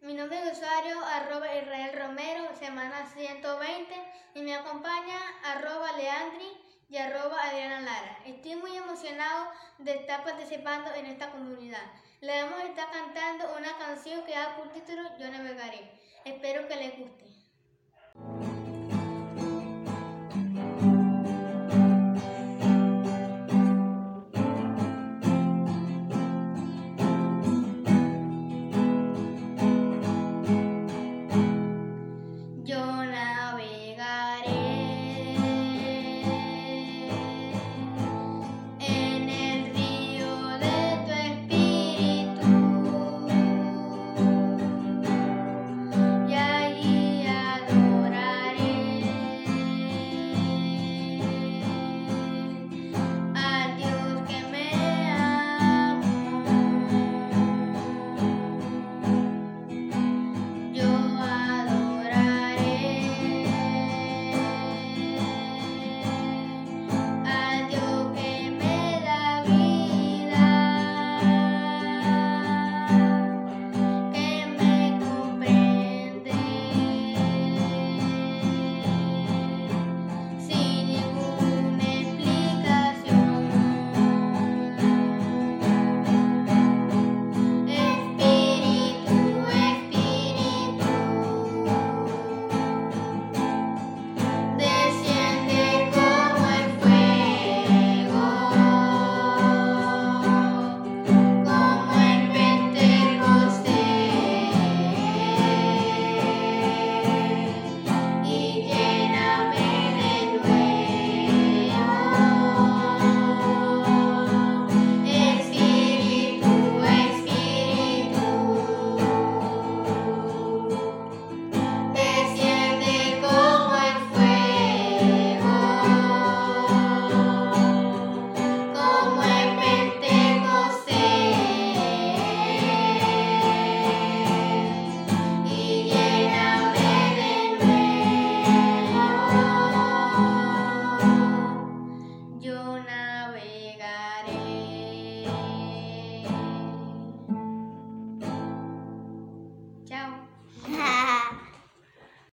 Mi nombre de usuario arroba Israel Romero, semana 120 y me acompaña arroba Leandri y arroba Adriana Lara. Estoy muy emocionado de estar participando en esta comunidad. Le vamos a estar cantando una canción que da por título Yo navegaré. Espero que les guste.